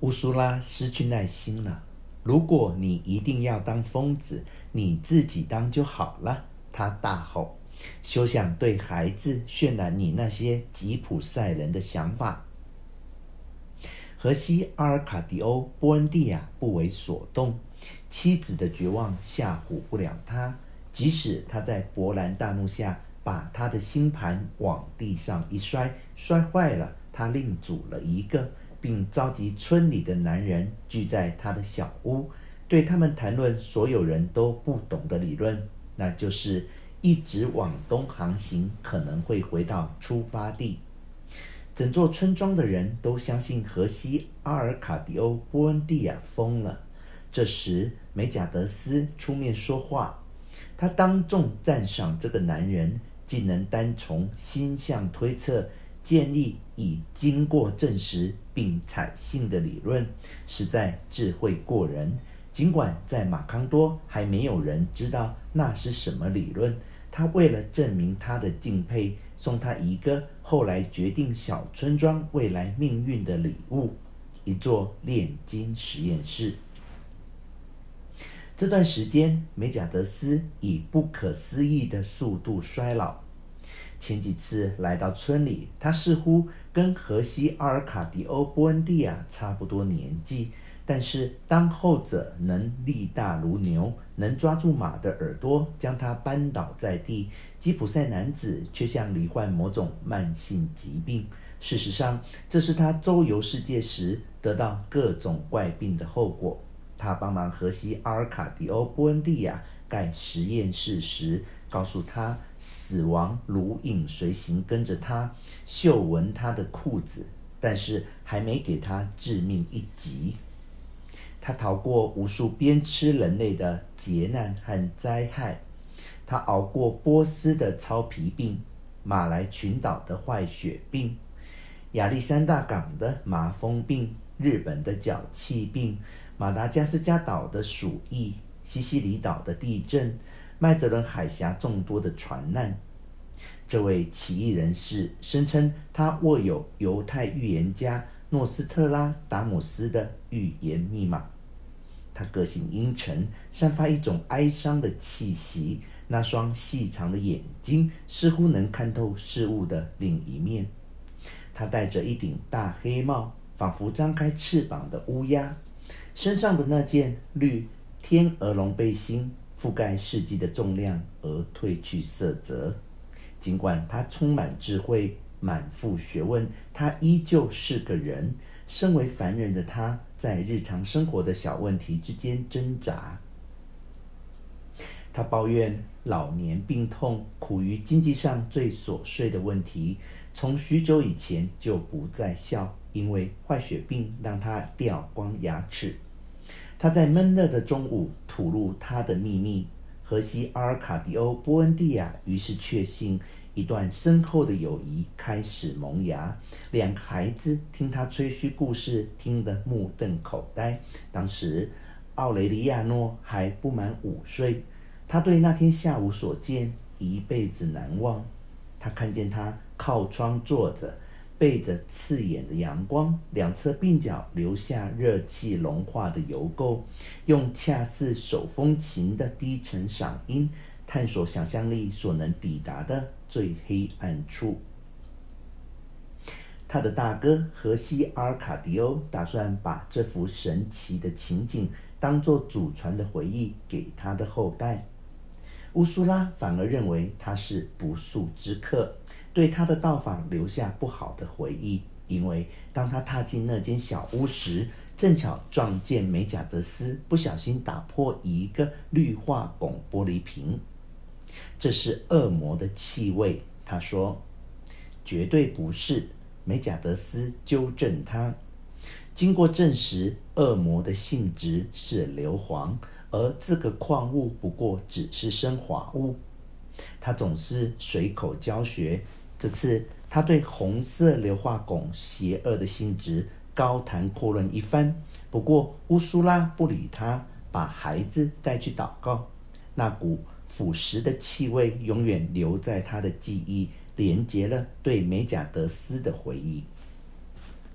乌苏拉失去耐心了。如果你一定要当疯子，你自己当就好了。他大吼：“休想对孩子渲染你那些吉普赛人的想法。”荷西阿尔卡迪欧·波恩蒂亚不为所动，妻子的绝望吓唬不了他。即使他在勃然大怒下把他的星盘往地上一摔，摔坏了，他另组了一个，并召集村里的男人聚在他的小屋，对他们谈论所有人都不懂的理论，那就是一直往东航行可能会回到出发地。整座村庄的人都相信荷西阿尔卡迪欧·波恩蒂亚疯了。这时，梅贾德斯出面说话，他当众赞赏这个男人竟能单从星象推测建立已经过证实并采信的理论，实在智慧过人。尽管在马康多还没有人知道那是什么理论。他为了证明他的敬佩，送他一个后来决定小村庄未来命运的礼物——一座炼金实验室。这段时间，美贾德斯以不可思议的速度衰老。前几次来到村里，他似乎跟荷西阿尔卡迪欧·波恩蒂亚差不多年纪。但是，当后者能力大如牛，能抓住马的耳朵，将它扳倒在地，吉普赛男子却像罹患某种慢性疾病。事实上，这是他周游世界时得到各种怪病的后果。他帮忙荷西阿尔卡迪欧·波恩蒂亚盖实验室时，告诉他死亡如影随形跟着他，嗅闻他的裤子，但是还没给他致命一击。他逃过无数鞭笞人类的劫难和灾害，他熬过波斯的糙皮病、马来群岛的坏血病、亚历山大港的麻风病、日本的脚气病、马达加斯加岛的鼠疫、西西里岛的地震、麦哲伦海峡众多的船难。这位奇异人士声称，他握有犹太预言家诺斯特拉达姆斯的预言密码。他个性阴沉，散发一种哀伤的气息。那双细长的眼睛似乎能看透事物的另一面。他戴着一顶大黑帽，仿佛张开翅膀的乌鸦。身上的那件绿天鹅绒背心覆盖世纪的重量而褪去色泽。尽管他充满智慧，满腹学问，他依旧是个人。身为凡人的他，在日常生活的小问题之间挣扎。他抱怨老年病痛，苦于经济上最琐碎的问题。从许久以前就不再笑，因为坏血病让他掉光牙齿。他在闷热的中午吐露他的秘密。荷西阿尔卡迪欧·波恩蒂亚于是确信。一段深厚的友谊开始萌芽。两个孩子听他吹嘘故事，听得目瞪口呆。当时，奥雷利亚诺还不满五岁。他对那天下午所见一辈子难忘。他看见他靠窗坐着，背着刺眼的阳光，两侧鬓角留下热气融化的油垢，用恰似手风琴的低沉嗓音。探索想象力所能抵达的最黑暗处。他的大哥荷西阿尔卡迪欧打算把这幅神奇的情景当作祖传的回忆给他的后代。乌苏拉反而认为他是不速之客，对他的到访留下不好的回忆，因为当他踏进那间小屋时，正巧撞见梅贾德斯不小心打破一个氯化汞玻璃瓶。这是恶魔的气味，他说，绝对不是。梅贾德斯纠正他。经过证实，恶魔的性质是硫磺，而这个矿物不过只是砷化物。他总是随口教学，这次他对红色硫化汞邪恶的性质高谈阔论一番。不过乌苏拉不理他，把孩子带去祷告。那股。腐蚀的气味永远留在他的记忆，连接了对梅贾德斯的回忆。